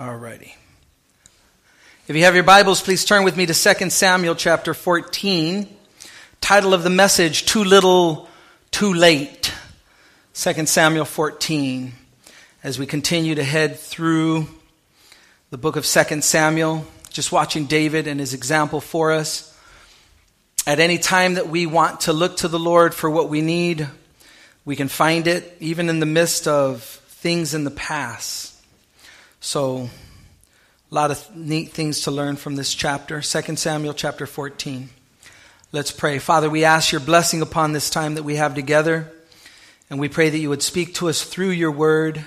Alrighty. If you have your Bibles, please turn with me to 2 Samuel chapter 14. Title of the message, Too Little, Too Late. 2 Samuel 14. As we continue to head through the book of 2 Samuel, just watching David and his example for us. At any time that we want to look to the Lord for what we need, we can find it even in the midst of things in the past. So, a lot of neat things to learn from this chapter, 2 Samuel chapter 14. Let's pray. Father, we ask your blessing upon this time that we have together, and we pray that you would speak to us through your word.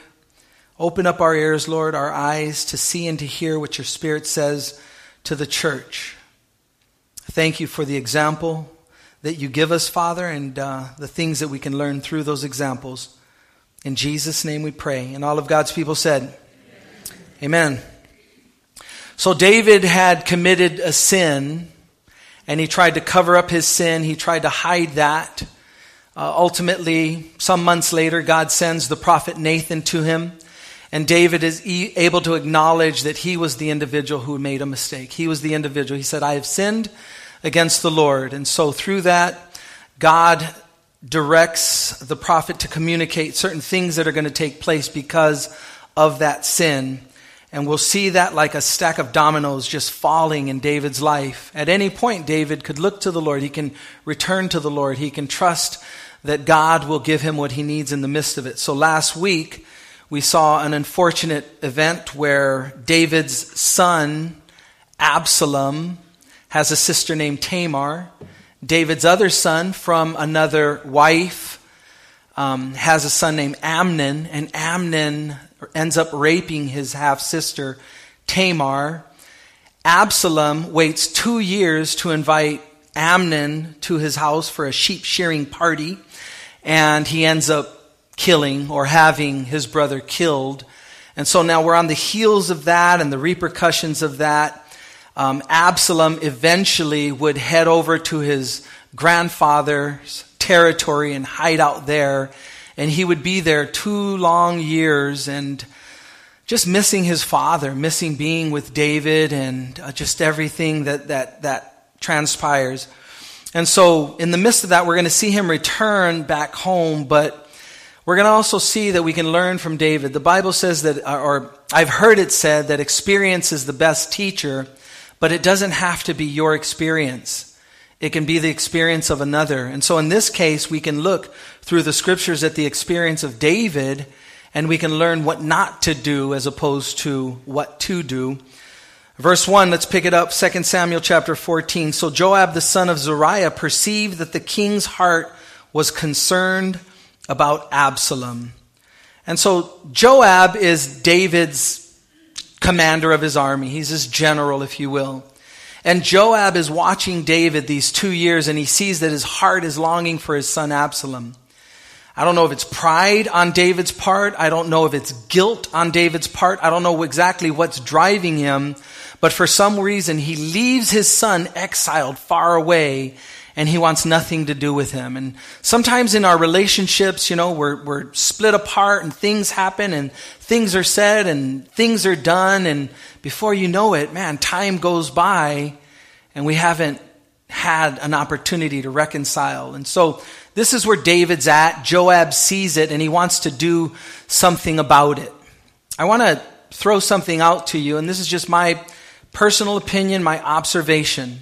Open up our ears, Lord, our eyes to see and to hear what your Spirit says to the church. Thank you for the example that you give us, Father, and uh, the things that we can learn through those examples. In Jesus' name we pray. And all of God's people said, Amen. So David had committed a sin and he tried to cover up his sin. He tried to hide that. Uh, ultimately, some months later, God sends the prophet Nathan to him. And David is e- able to acknowledge that he was the individual who made a mistake. He was the individual. He said, I have sinned against the Lord. And so through that, God directs the prophet to communicate certain things that are going to take place because of that sin. And we'll see that like a stack of dominoes just falling in David's life. At any point, David could look to the Lord. He can return to the Lord. He can trust that God will give him what he needs in the midst of it. So last week, we saw an unfortunate event where David's son, Absalom, has a sister named Tamar. David's other son from another wife um, has a son named Amnon, and Amnon ends up raping his half sister, Tamar. Absalom waits two years to invite Amnon to his house for a sheep shearing party, and he ends up killing or having his brother killed. And so now we're on the heels of that and the repercussions of that. Um, Absalom eventually would head over to his grandfather's territory and hide out there and he would be there two long years and just missing his father, missing being with David and uh, just everything that, that, that transpires. And so, in the midst of that, we're going to see him return back home, but we're going to also see that we can learn from David. The Bible says that, uh, or I've heard it said, that experience is the best teacher, but it doesn't have to be your experience. It can be the experience of another. And so in this case, we can look through the scriptures at the experience of David and we can learn what not to do as opposed to what to do. Verse 1, let's pick it up, 2 Samuel chapter 14. So Joab the son of Zeruiah perceived that the king's heart was concerned about Absalom. And so Joab is David's commander of his army. He's his general, if you will. And Joab is watching David these two years and he sees that his heart is longing for his son Absalom. I don't know if it's pride on David's part. I don't know if it's guilt on David's part. I don't know exactly what's driving him. But for some reason, he leaves his son exiled far away and he wants nothing to do with him. And sometimes in our relationships, you know, we're, we're split apart and things happen and things are said and things are done. And before you know it, man, time goes by and we haven't had an opportunity to reconcile. And so this is where David's at. Joab sees it and he wants to do something about it. I want to throw something out to you, and this is just my personal opinion, my observation.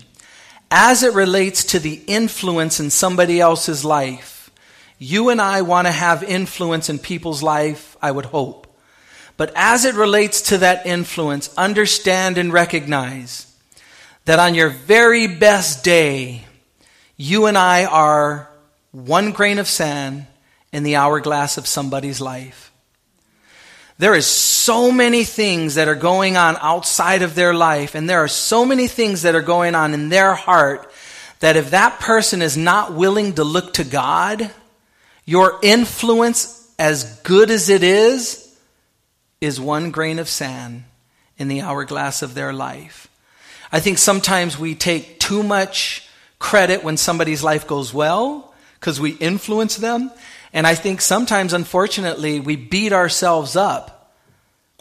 As it relates to the influence in somebody else's life, you and I want to have influence in people's life, I would hope. But as it relates to that influence, understand and recognize that on your very best day, you and I are one grain of sand in the hourglass of somebody's life. There is so many things that are going on outside of their life, and there are so many things that are going on in their heart that if that person is not willing to look to God, your influence, as good as it is, is one grain of sand in the hourglass of their life. I think sometimes we take too much credit when somebody's life goes well because we influence them. And I think sometimes, unfortunately, we beat ourselves up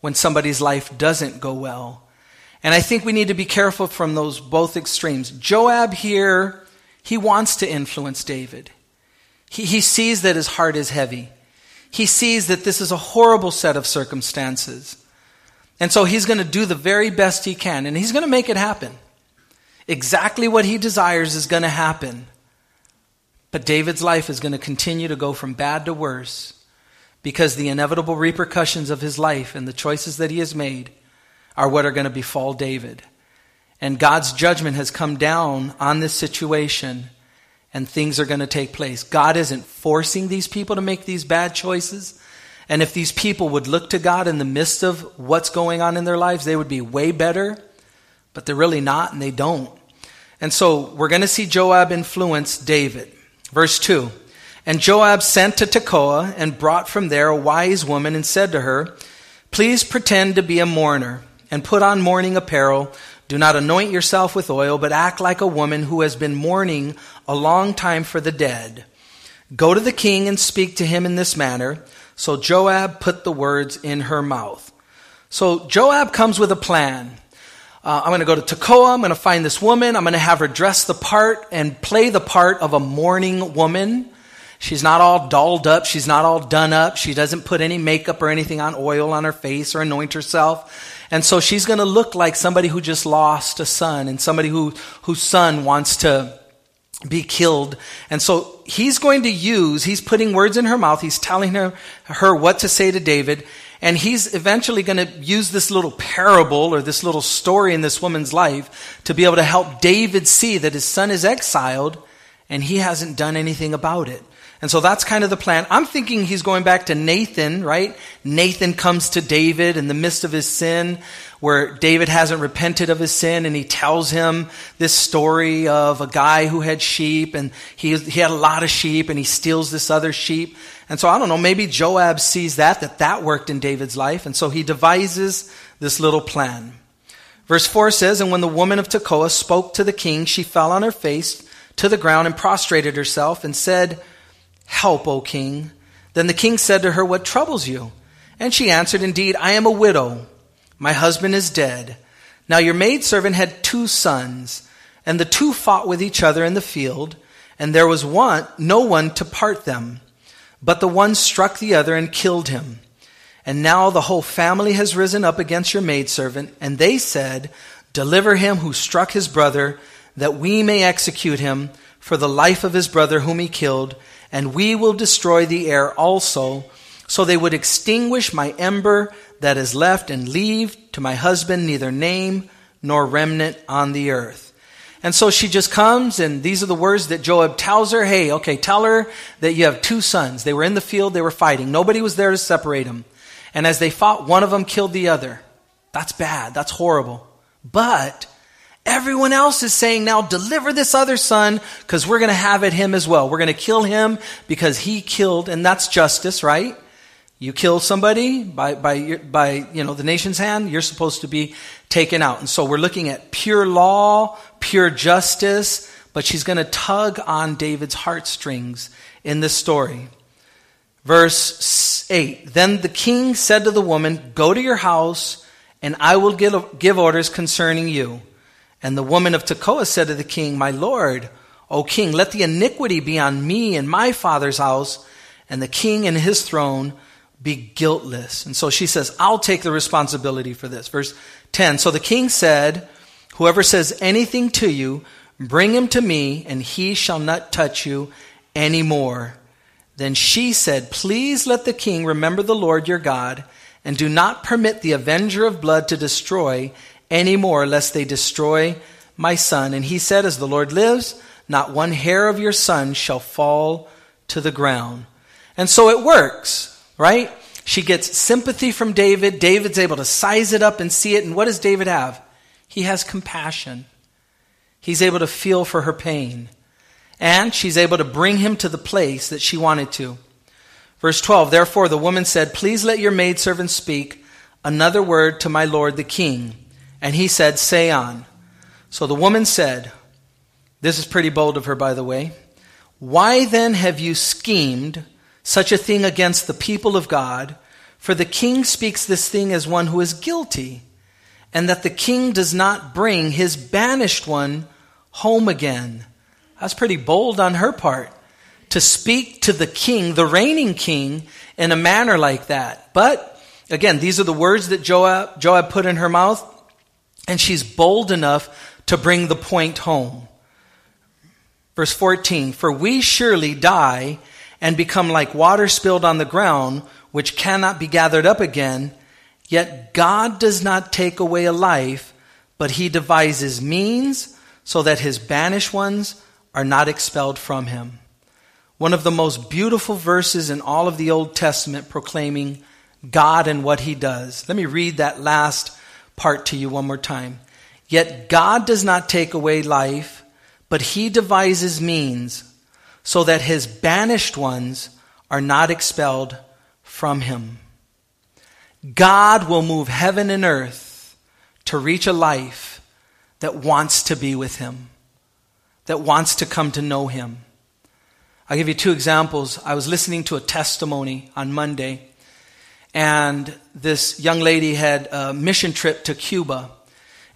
when somebody's life doesn't go well. And I think we need to be careful from those both extremes. Joab here, he wants to influence David. He, he sees that his heart is heavy. He sees that this is a horrible set of circumstances. And so he's going to do the very best he can, and he's going to make it happen. Exactly what he desires is going to happen. But David's life is going to continue to go from bad to worse because the inevitable repercussions of his life and the choices that he has made are what are going to befall David. And God's judgment has come down on this situation, and things are going to take place. God isn't forcing these people to make these bad choices. And if these people would look to God in the midst of what's going on in their lives, they would be way better. But they're really not, and they don't. And so we're going to see Joab influence David. Verse 2 And Joab sent to Tekoa and brought from there a wise woman and said to her, Please pretend to be a mourner and put on mourning apparel. Do not anoint yourself with oil, but act like a woman who has been mourning a long time for the dead. Go to the king and speak to him in this manner. So Joab put the words in her mouth. So Joab comes with a plan. Uh, I'm going to go to Tekoa. I'm going to find this woman. I'm going to have her dress the part and play the part of a mourning woman. She's not all dolled up. She's not all done up. She doesn't put any makeup or anything on oil on her face or anoint herself. And so she's going to look like somebody who just lost a son and somebody who, whose son wants to be killed. And so he's going to use, he's putting words in her mouth. He's telling her, her what to say to David. And he's eventually going to use this little parable or this little story in this woman's life to be able to help David see that his son is exiled and he hasn't done anything about it. And so that's kind of the plan. I'm thinking he's going back to Nathan, right? Nathan comes to David in the midst of his sin, where David hasn't repented of his sin, and he tells him this story of a guy who had sheep, and he, he had a lot of sheep, and he steals this other sheep. And so I don't know, maybe Joab sees that, that that worked in David's life, and so he devises this little plan. Verse 4 says, And when the woman of Tekoa spoke to the king, she fell on her face to the ground and prostrated herself and said, Help, O king. Then the king said to her, What troubles you? And she answered, Indeed, I am a widow. My husband is dead. Now your maidservant had two sons, and the two fought with each other in the field, and there was one, no one to part them. But the one struck the other and killed him. And now the whole family has risen up against your maidservant, and they said, Deliver him who struck his brother, that we may execute him for the life of his brother whom he killed and we will destroy the heir also. So they would extinguish my ember that is left and leave to my husband neither name nor remnant on the earth. And so she just comes, and these are the words that Joab tells her. Hey, okay, tell her that you have two sons. They were in the field, they were fighting. Nobody was there to separate them. And as they fought, one of them killed the other. That's bad. That's horrible. But Everyone else is saying now, deliver this other son because we're going to have at him as well. We're going to kill him because he killed, and that's justice, right? You kill somebody by, by, by, you know, the nation's hand, you're supposed to be taken out. And so we're looking at pure law, pure justice, but she's going to tug on David's heartstrings in this story. Verse 8 Then the king said to the woman, Go to your house, and I will give, give orders concerning you. And the woman of Tekoa said to the king, My lord, O king, let the iniquity be on me and my father's house, and the king and his throne be guiltless. And so she says, I'll take the responsibility for this. Verse 10 So the king said, Whoever says anything to you, bring him to me, and he shall not touch you any more. Then she said, Please let the king remember the Lord your God, and do not permit the avenger of blood to destroy any more, lest they destroy my son. And he said, As the Lord lives, not one hair of your son shall fall to the ground. And so it works, right? She gets sympathy from David. David's able to size it up and see it. And what does David have? He has compassion. He's able to feel for her pain. And she's able to bring him to the place that she wanted to. Verse 12 Therefore the woman said, Please let your maidservant speak another word to my lord the king. And he said, Say on. So the woman said, This is pretty bold of her, by the way. Why then have you schemed such a thing against the people of God? For the king speaks this thing as one who is guilty, and that the king does not bring his banished one home again. That's pretty bold on her part to speak to the king, the reigning king, in a manner like that. But again, these are the words that Joab, Joab put in her mouth, and she's bold enough to bring the point home. Verse 14 For we surely die and become like water spilled on the ground, which cannot be gathered up again. Yet God does not take away a life, but he devises means so that his banished ones are not expelled from him. One of the most beautiful verses in all of the Old Testament proclaiming God and what he does. Let me read that last part to you one more time. Yet God does not take away life, but he devises means so that his banished ones are not expelled from him. God will move heaven and earth to reach a life that wants to be with him, that wants to come to know him. I'll give you two examples. I was listening to a testimony on Monday, and this young lady had a mission trip to Cuba.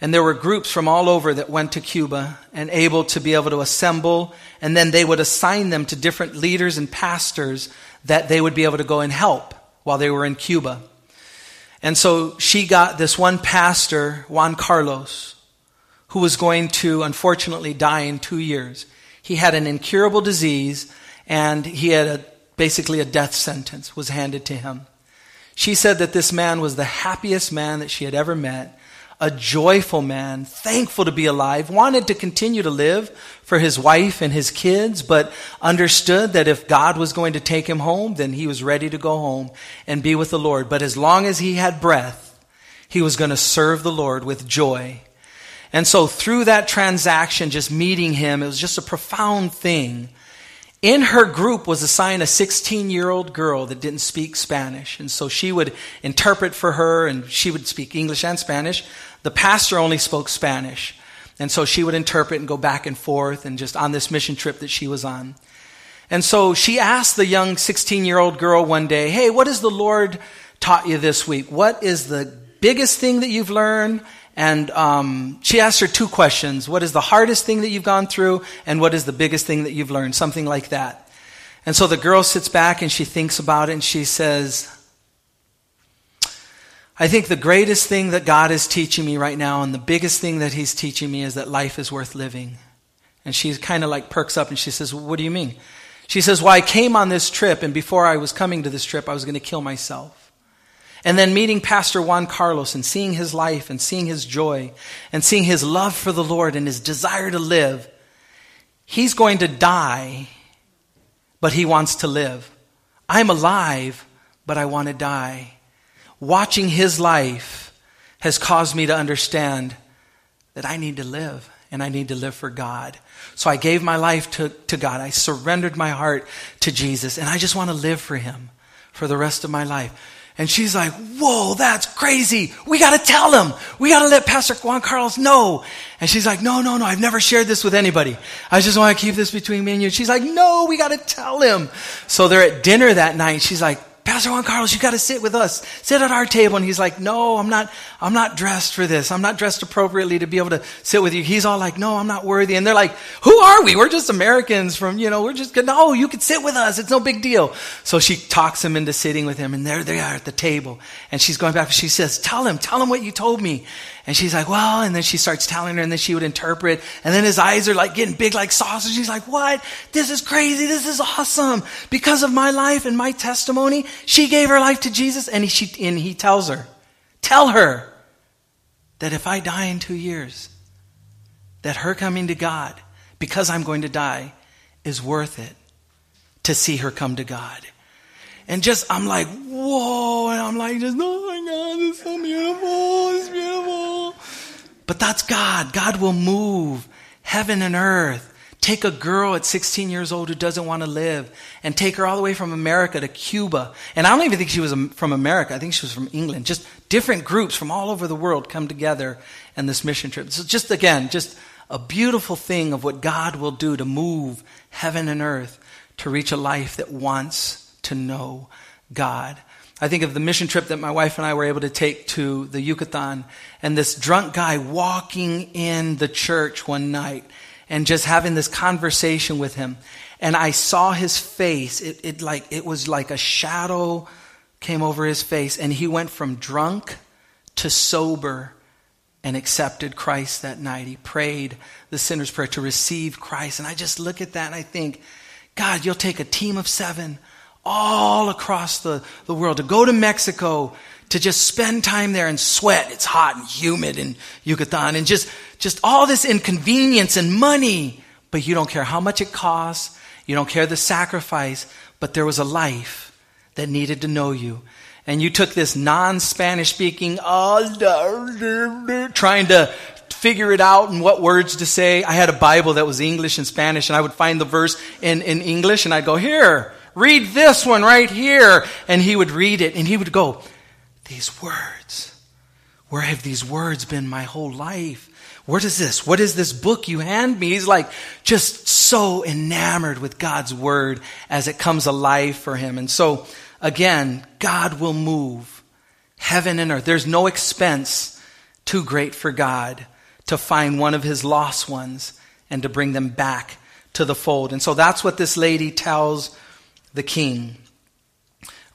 And there were groups from all over that went to Cuba and able to be able to assemble, and then they would assign them to different leaders and pastors that they would be able to go and help while they were in Cuba. And so she got this one pastor, Juan Carlos, who was going to unfortunately die in two years. He had an incurable disease and he had a, basically a death sentence was handed to him. She said that this man was the happiest man that she had ever met a joyful man, thankful to be alive, wanted to continue to live for his wife and his kids, but understood that if God was going to take him home, then he was ready to go home and be with the Lord. But as long as he had breath, he was going to serve the Lord with joy. And so through that transaction, just meeting him, it was just a profound thing in her group was assigned a 16 year old girl that didn't speak Spanish. And so she would interpret for her and she would speak English and Spanish. The pastor only spoke Spanish. And so she would interpret and go back and forth and just on this mission trip that she was on. And so she asked the young 16 year old girl one day, Hey, what has the Lord taught you this week? What is the biggest thing that you've learned? And um, she asked her two questions What is the hardest thing that you've gone through? And what is the biggest thing that you've learned? Something like that. And so the girl sits back and she thinks about it and she says, I think the greatest thing that God is teaching me right now and the biggest thing that He's teaching me is that life is worth living. And she kind of like perks up and she says, What do you mean? She says, Well, I came on this trip and before I was coming to this trip, I was going to kill myself. And then meeting Pastor Juan Carlos and seeing his life and seeing his joy and seeing his love for the Lord and his desire to live, he's going to die, but he wants to live. I'm alive, but I want to die. Watching his life has caused me to understand that I need to live and I need to live for God. So I gave my life to, to God. I surrendered my heart to Jesus and I just want to live for him for the rest of my life. And she's like, whoa, that's crazy. We got to tell him. We got to let Pastor Juan Carlos know. And she's like, no, no, no, I've never shared this with anybody. I just want to keep this between me and you. She's like, no, we got to tell him. So they're at dinner that night. She's like, Pastor Juan Carlos, you got to sit with us. Sit at our table. And he's like, no, I'm not, I'm not dressed for this. I'm not dressed appropriately to be able to sit with you. He's all like, no, I'm not worthy. And they're like, who are we? We're just Americans from, you know, we're just, no, you could sit with us. It's no big deal. So she talks him into sitting with him and there they are at the table. And she's going back. She says, tell him, tell him what you told me. And she's like, well, and then she starts telling her and then she would interpret. And then his eyes are like getting big like saucers. He's like, what? This is crazy. This is awesome. Because of my life and my testimony, she gave her life to Jesus. And he, and he tells her, tell her that if I die in two years, that her coming to God, because I'm going to die, is worth it to see her come to God. And just, I'm like, whoa. And I'm like, just, oh my God, it's so beautiful. It's beautiful. But that's God. God will move heaven and earth. Take a girl at 16 years old who doesn't want to live and take her all the way from America to Cuba. And I don't even think she was um, from America. I think she was from England. Just different groups from all over the world come together in this mission trip. So just again, just a beautiful thing of what God will do to move heaven and earth to reach a life that wants to know God. I think of the mission trip that my wife and I were able to take to the Yucatan and this drunk guy walking in the church one night and just having this conversation with him. And I saw his face. It, it like, it was like a shadow came over his face and he went from drunk to sober and accepted Christ that night. He prayed the sinner's prayer to receive Christ. And I just look at that and I think, God, you'll take a team of seven all across the, the world to go to Mexico to just spend time there and sweat. It's hot and humid in Yucatan and just, just all this inconvenience and money. But you don't care how much it costs. You don't care the sacrifice. But there was a life that needed to know you. And you took this non-Spanish speaking, oh, trying to figure it out and what words to say. I had a Bible that was English and Spanish and I would find the verse in, in English and I'd go, here, read this one right here. And he would read it and he would go, these words, where have these words been my whole life? What is this? What is this book you hand me? He's like just so enamored with God's word as it comes alive for him. And so again, God will move heaven and earth. There's no expense too great for God to find one of his lost ones and to bring them back to the fold. And so that's what this lady tells the king.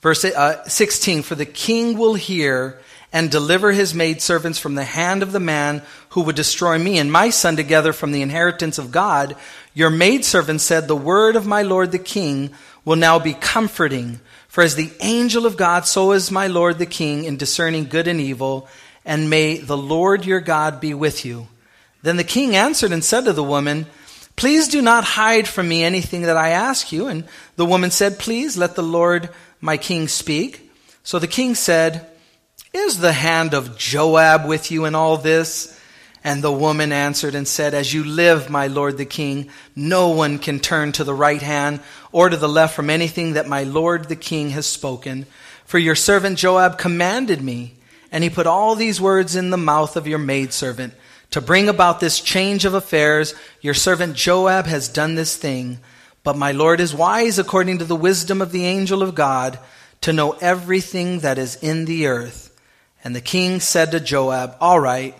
Verse uh, 16 For the king will hear and deliver his maidservants from the hand of the man who would destroy me and my son together from the inheritance of God. Your maidservant said, The word of my lord the king will now be comforting. For as the angel of God, so is my lord the king in discerning good and evil and may the Lord your God be with you. Then the king answered and said to the woman, Please do not hide from me anything that I ask you. And the woman said, Please let the Lord my king speak. So the king said, Is the hand of Joab with you in all this? And the woman answered and said, As you live, my lord the king, no one can turn to the right hand or to the left from anything that my lord the king has spoken. For your servant Joab commanded me and he put all these words in the mouth of your maidservant to bring about this change of affairs. Your servant Joab has done this thing, but my Lord is wise according to the wisdom of the angel of God to know everything that is in the earth. And the king said to Joab, All right,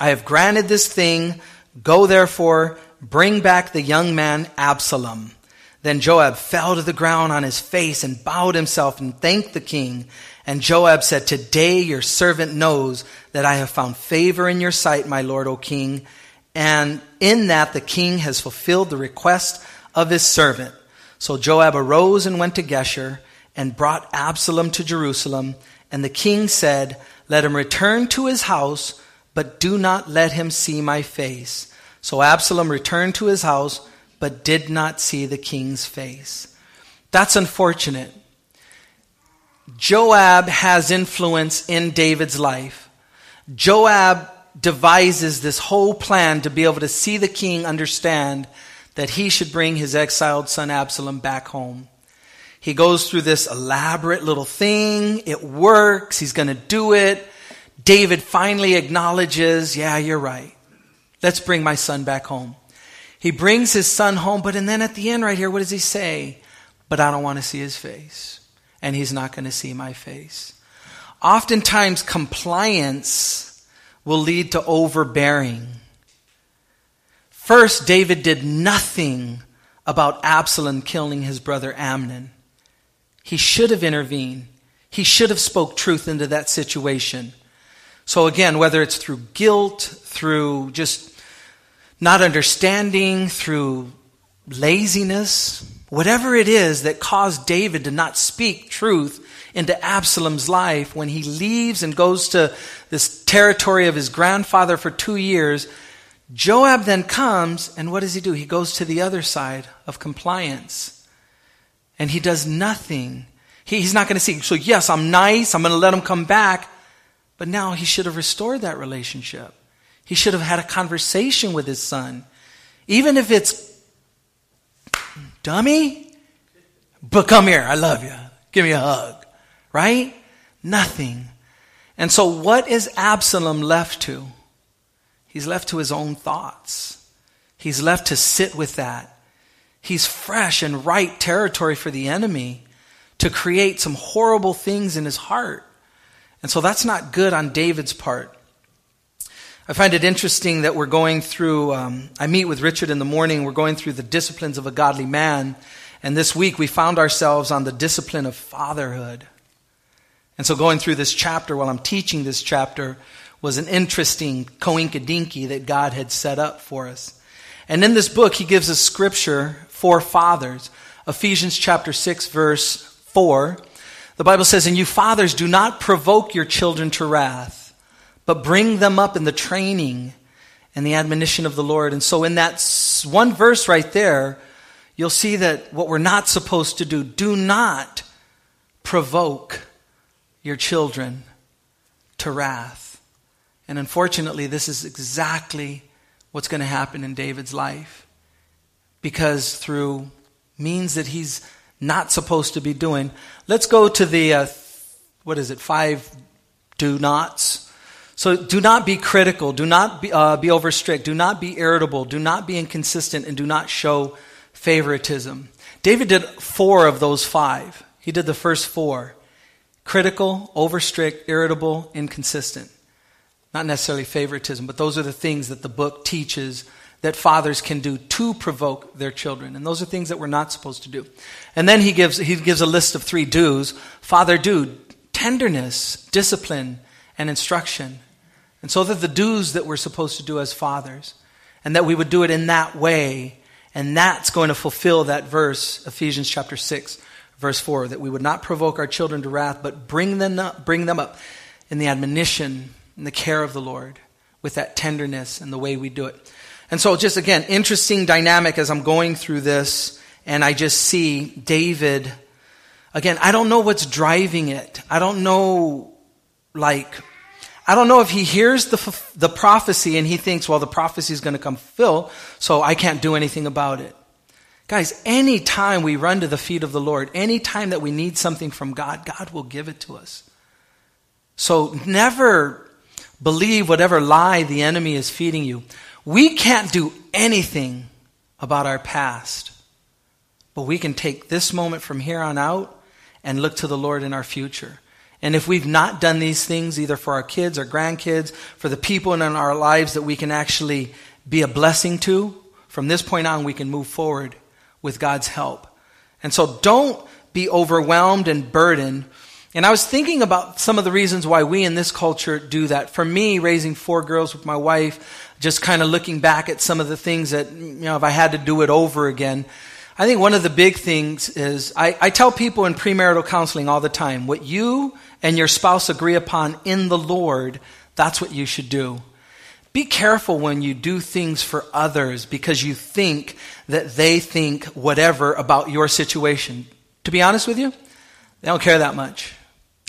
I have granted this thing. Go therefore, bring back the young man Absalom. Then Joab fell to the ground on his face and bowed himself and thanked the king. And Joab said, Today your servant knows that I have found favor in your sight, my lord, O king. And in that the king has fulfilled the request of his servant. So Joab arose and went to Geshur and brought Absalom to Jerusalem. And the king said, Let him return to his house, but do not let him see my face. So Absalom returned to his house, but did not see the king's face. That's unfortunate Joab has influence in David's life. Joab devises this whole plan to be able to see the king understand that he should bring his exiled son Absalom back home. He goes through this elaborate little thing. It works. He's going to do it. David finally acknowledges, yeah, you're right. Let's bring my son back home. He brings his son home, but and then at the end right here, what does he say? But I don't want to see his face and he's not going to see my face. Oftentimes, compliance will lead to overbearing. First, David did nothing about Absalom killing his brother Amnon. He should have intervened. He should have spoke truth into that situation. So again, whether it's through guilt, through just not understanding, through laziness, Whatever it is that caused David to not speak truth into Absalom's life when he leaves and goes to this territory of his grandfather for two years, Joab then comes, and what does he do? He goes to the other side of compliance. And he does nothing. He, he's not going to see. So, yes, I'm nice. I'm going to let him come back. But now he should have restored that relationship. He should have had a conversation with his son. Even if it's dummy. But come here, I love you. Give me a hug. Right? Nothing. And so, what is Absalom left to? He's left to his own thoughts. He's left to sit with that. He's fresh and right territory for the enemy to create some horrible things in his heart. And so that's not good on David's part. I find it interesting that we're going through, um, I meet with Richard in the morning, we're going through the disciplines of a godly man. And this week we found ourselves on the discipline of fatherhood. And so going through this chapter while I'm teaching this chapter was an interesting coinkadinky that God had set up for us. And in this book, he gives us scripture for fathers. Ephesians chapter 6, verse 4. The Bible says, And you fathers, do not provoke your children to wrath but bring them up in the training and the admonition of the Lord. And so, in that one verse right there, you'll see that what we're not supposed to do do not provoke your children to wrath. And unfortunately, this is exactly what's going to happen in David's life. Because through means that he's not supposed to be doing, let's go to the, uh, what is it, five do nots so do not be critical. Do not be, uh, be over strict. Do not be irritable. Do not be inconsistent. And do not show favoritism. David did four of those five. He did the first four critical, over strict, irritable, inconsistent. Not necessarily favoritism, but those are the things that the book teaches that fathers can do to provoke their children. And those are things that we're not supposed to do. And then he gives, he gives a list of three do's. Father, do tenderness, discipline, and instruction. And so that the do's that we're supposed to do as fathers, and that we would do it in that way, and that's going to fulfill that verse, Ephesians chapter 6, verse 4, that we would not provoke our children to wrath, but bring them up, bring them up in the admonition and the care of the Lord with that tenderness and the way we do it. And so, just again, interesting dynamic as I'm going through this, and I just see David. Again, I don't know what's driving it. I don't know, like, I don't know if he hears the, the prophecy and he thinks, well, the prophecy is going to come fulfill, so I can't do anything about it. Guys, anytime we run to the feet of the Lord, anytime that we need something from God, God will give it to us. So never believe whatever lie the enemy is feeding you. We can't do anything about our past, but we can take this moment from here on out and look to the Lord in our future. And if we've not done these things, either for our kids or grandkids, for the people in our lives that we can actually be a blessing to, from this point on, we can move forward with God's help. And so don't be overwhelmed and burdened. And I was thinking about some of the reasons why we in this culture do that. For me, raising four girls with my wife, just kind of looking back at some of the things that, you know, if I had to do it over again, I think one of the big things is I, I tell people in premarital counseling all the time what you and your spouse agree upon in the Lord, that's what you should do. Be careful when you do things for others because you think that they think whatever about your situation. To be honest with you, they don't care that much.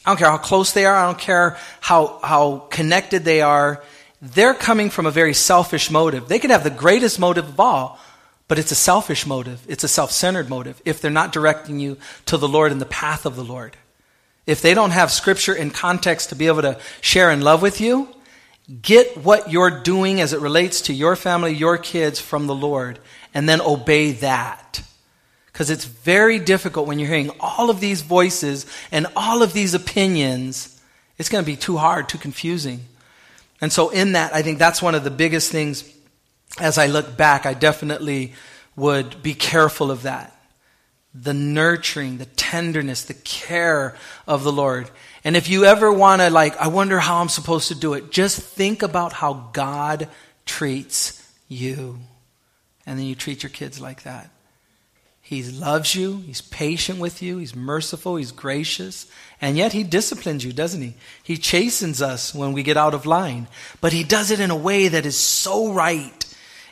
I don't care how close they are. I don't care how, how connected they are. They're coming from a very selfish motive. They could have the greatest motive of all, but it's a selfish motive. It's a self centered motive if they're not directing you to the Lord and the path of the Lord. If they don't have scripture in context to be able to share in love with you, get what you're doing as it relates to your family, your kids from the Lord, and then obey that. Because it's very difficult when you're hearing all of these voices and all of these opinions. It's going to be too hard, too confusing. And so, in that, I think that's one of the biggest things as I look back. I definitely would be careful of that the nurturing, the tenderness, the care of the Lord. And if you ever want to, like, I wonder how I'm supposed to do it, just think about how God treats you. And then you treat your kids like that. He loves you, He's patient with you, He's merciful, He's gracious, and yet He disciplines you, doesn't He? He chastens us when we get out of line, but He does it in a way that is so right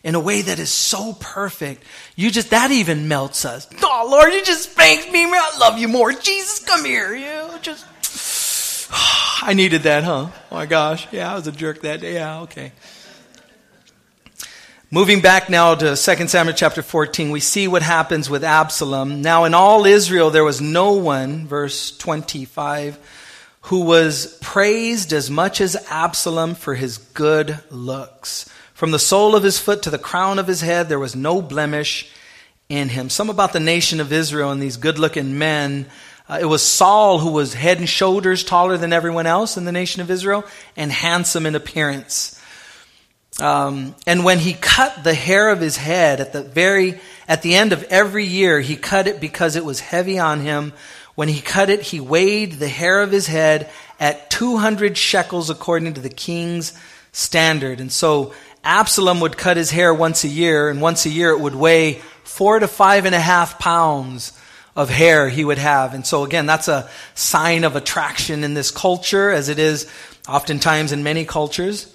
in a way that is so perfect. You just, that even melts us. Oh, Lord, you just spanked me. I love you more. Jesus, come here. You just, I needed that, huh? Oh my gosh. Yeah, I was a jerk that day. Yeah, okay. Moving back now to 2 Samuel chapter 14, we see what happens with Absalom. Now, in all Israel, there was no one, verse 25, who was praised as much as Absalom for his good looks. From the sole of his foot to the crown of his head, there was no blemish in him. Some about the nation of Israel and these good looking men. Uh, it was Saul who was head and shoulders taller than everyone else in the nation of Israel and handsome in appearance. Um, and when he cut the hair of his head at the very at the end of every year, he cut it because it was heavy on him. When he cut it, he weighed the hair of his head at 200 shekels according to the king's standard. And so Absalom would cut his hair once a year, and once a year it would weigh four to five and a half pounds of hair he would have. And so again, that's a sign of attraction in this culture, as it is oftentimes in many cultures.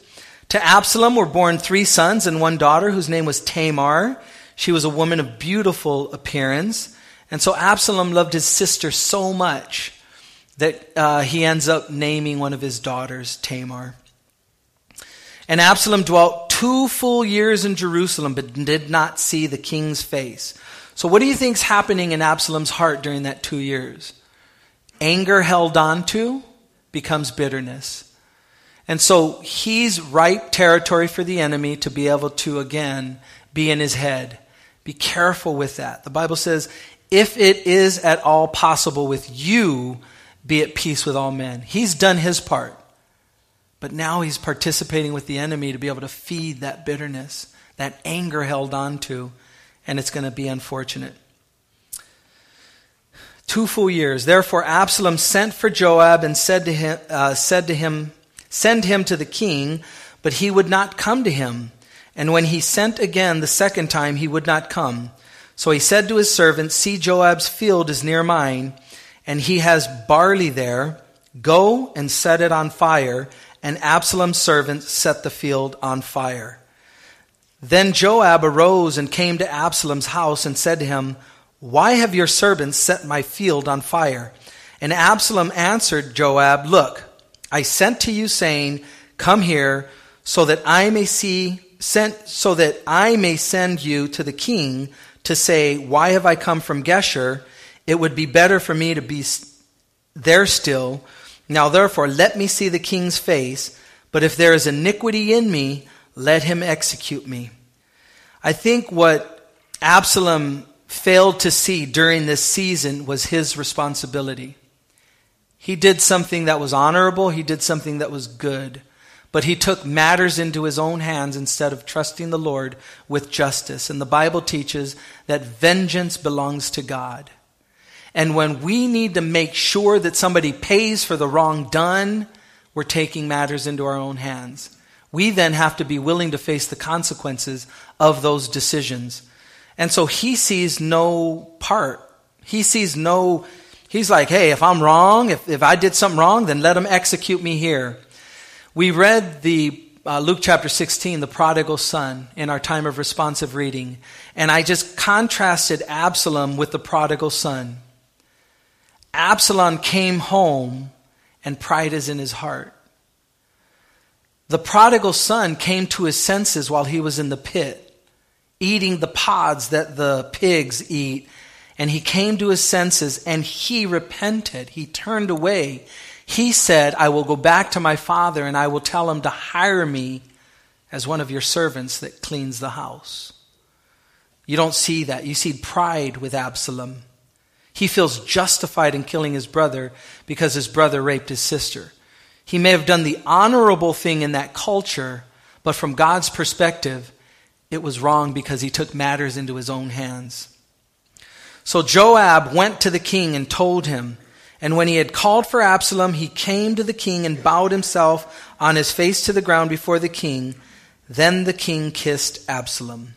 To Absalom were born three sons and one daughter whose name was Tamar. She was a woman of beautiful appearance. And so Absalom loved his sister so much that uh, he ends up naming one of his daughters Tamar. And Absalom dwelt two full years in Jerusalem, but did not see the king's face. So, what do you think's happening in Absalom's heart during that two years? Anger held on to becomes bitterness. And so he's ripe territory for the enemy to be able to again be in his head. Be careful with that. The Bible says, if it is at all possible with you, be at peace with all men. He's done his part. But now he's participating with the enemy to be able to feed that bitterness, that anger held on to, and it's going to be unfortunate. Two full years. Therefore, Absalom sent for Joab and said to him, uh, said to him Send him to the king, but he would not come to him. And when he sent again the second time, he would not come. So he said to his servant, See, Joab's field is near mine, and he has barley there. Go and set it on fire. And Absalom's servant set the field on fire. Then Joab arose and came to Absalom's house and said to him, Why have your servants set my field on fire? And Absalom answered Joab, Look, I sent to you saying, Come here, so that I may see sent so that I may send you to the king to say, Why have I come from Geshur? It would be better for me to be there still. Now therefore let me see the king's face, but if there is iniquity in me, let him execute me. I think what Absalom failed to see during this season was his responsibility. He did something that was honorable, he did something that was good. But he took matters into his own hands instead of trusting the Lord with justice. And the Bible teaches that vengeance belongs to God. And when we need to make sure that somebody pays for the wrong done, we're taking matters into our own hands. We then have to be willing to face the consequences of those decisions. And so he sees no part. He sees no He's like, hey, if I'm wrong, if, if I did something wrong, then let him execute me here. We read the uh, Luke chapter 16, the prodigal son, in our time of responsive reading. And I just contrasted Absalom with the prodigal son. Absalom came home and pride is in his heart. The prodigal son came to his senses while he was in the pit, eating the pods that the pigs eat and he came to his senses and he repented. He turned away. He said, I will go back to my father and I will tell him to hire me as one of your servants that cleans the house. You don't see that. You see pride with Absalom. He feels justified in killing his brother because his brother raped his sister. He may have done the honorable thing in that culture, but from God's perspective, it was wrong because he took matters into his own hands. So Joab went to the king and told him. And when he had called for Absalom, he came to the king and bowed himself on his face to the ground before the king. Then the king kissed Absalom.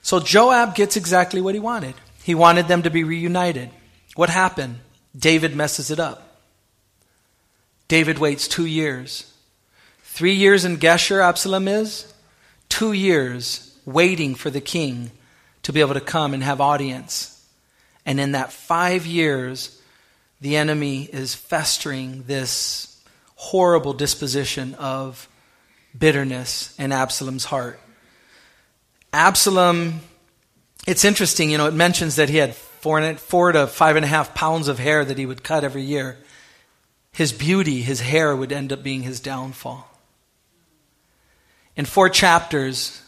So Joab gets exactly what he wanted. He wanted them to be reunited. What happened? David messes it up. David waits two years. Three years in Geshur, Absalom is. Two years waiting for the king to be able to come and have audience. And in that five years, the enemy is festering this horrible disposition of bitterness in Absalom's heart. Absalom, it's interesting, you know, it mentions that he had four, four to five and a half pounds of hair that he would cut every year. His beauty, his hair, would end up being his downfall. In four chapters,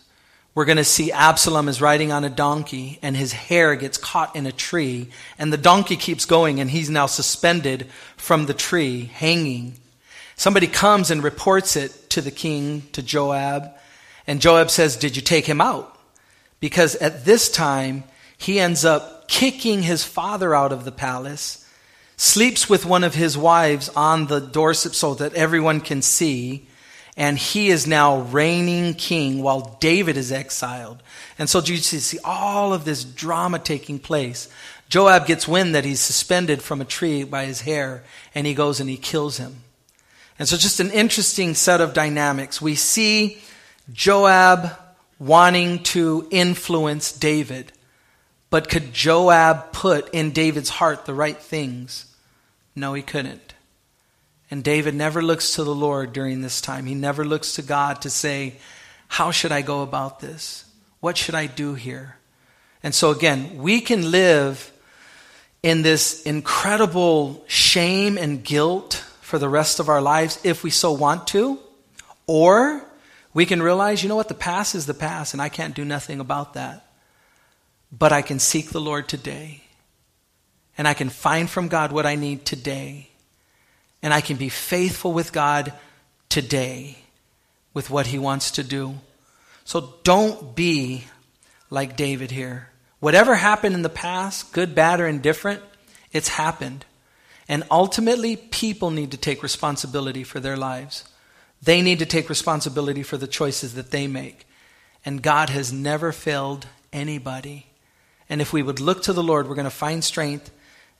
we're going to see Absalom is riding on a donkey and his hair gets caught in a tree and the donkey keeps going and he's now suspended from the tree, hanging. Somebody comes and reports it to the king, to Joab, and Joab says, Did you take him out? Because at this time, he ends up kicking his father out of the palace, sleeps with one of his wives on the doorstep so that everyone can see, and he is now reigning king while David is exiled. And so you see all of this drama taking place. Joab gets wind that he's suspended from a tree by his hair, and he goes and he kills him. And so just an interesting set of dynamics. We see Joab wanting to influence David. But could Joab put in David's heart the right things? No, he couldn't. And David never looks to the Lord during this time. He never looks to God to say, How should I go about this? What should I do here? And so, again, we can live in this incredible shame and guilt for the rest of our lives if we so want to, or we can realize, you know what, the past is the past, and I can't do nothing about that. But I can seek the Lord today. And I can find from God what I need today. And I can be faithful with God today with what He wants to do. So don't be like David here. Whatever happened in the past, good, bad, or indifferent, it's happened. And ultimately, people need to take responsibility for their lives. They need to take responsibility for the choices that they make. And God has never failed anybody. And if we would look to the Lord, we're going to find strength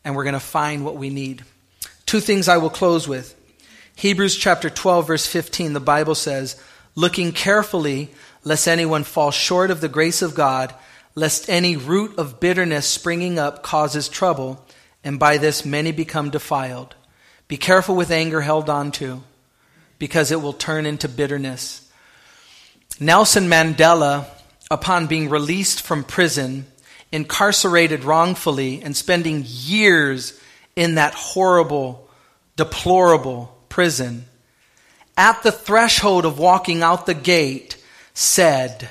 and we're going to find what we need. Two things I will close with. Hebrews chapter 12, verse 15, the Bible says, Looking carefully, lest anyone fall short of the grace of God, lest any root of bitterness springing up causes trouble, and by this many become defiled. Be careful with anger held on to because it will turn into bitterness. Nelson Mandela, upon being released from prison, incarcerated wrongfully, and spending years in that horrible, deplorable prison, at the threshold of walking out the gate, said,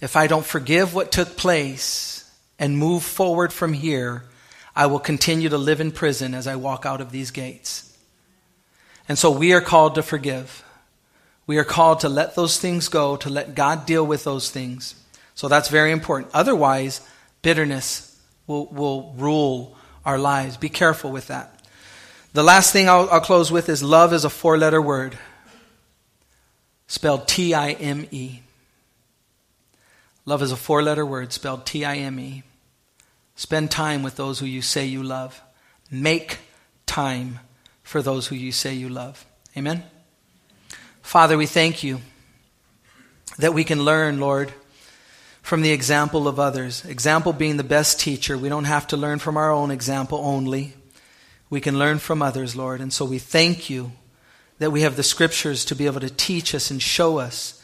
If I don't forgive what took place and move forward from here, I will continue to live in prison as I walk out of these gates. And so we are called to forgive. We are called to let those things go, to let God deal with those things. So that's very important. Otherwise, bitterness will, will rule our lives. Be careful with that. The last thing I'll, I'll close with is love is a four letter word, spelled T I M E. Love is a four letter word spelled T I M E. Spend time with those who you say you love. Make time for those who you say you love. Amen? Father, we thank you that we can learn, Lord, from the example of others. Example being the best teacher. We don't have to learn from our own example only. We can learn from others, Lord. And so we thank you that we have the scriptures to be able to teach us and show us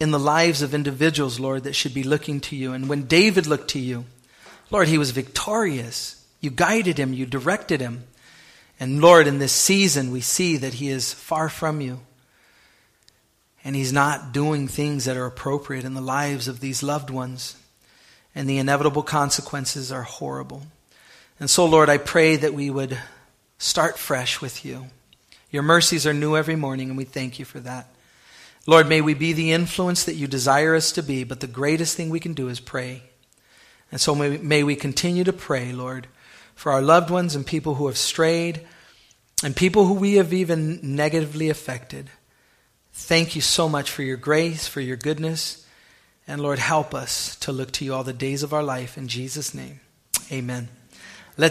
in the lives of individuals, Lord, that should be looking to you. And when David looked to you, Lord, he was victorious. You guided him, you directed him. And Lord, in this season, we see that he is far from you. And he's not doing things that are appropriate in the lives of these loved ones. And the inevitable consequences are horrible. And so, Lord, I pray that we would start fresh with you. Your mercies are new every morning, and we thank you for that. Lord, may we be the influence that you desire us to be, but the greatest thing we can do is pray. And so may, may we continue to pray, Lord for our loved ones and people who have strayed and people who we have even negatively affected. Thank you so much for your grace, for your goodness. And Lord, help us to look to you all the days of our life. In Jesus' name, amen.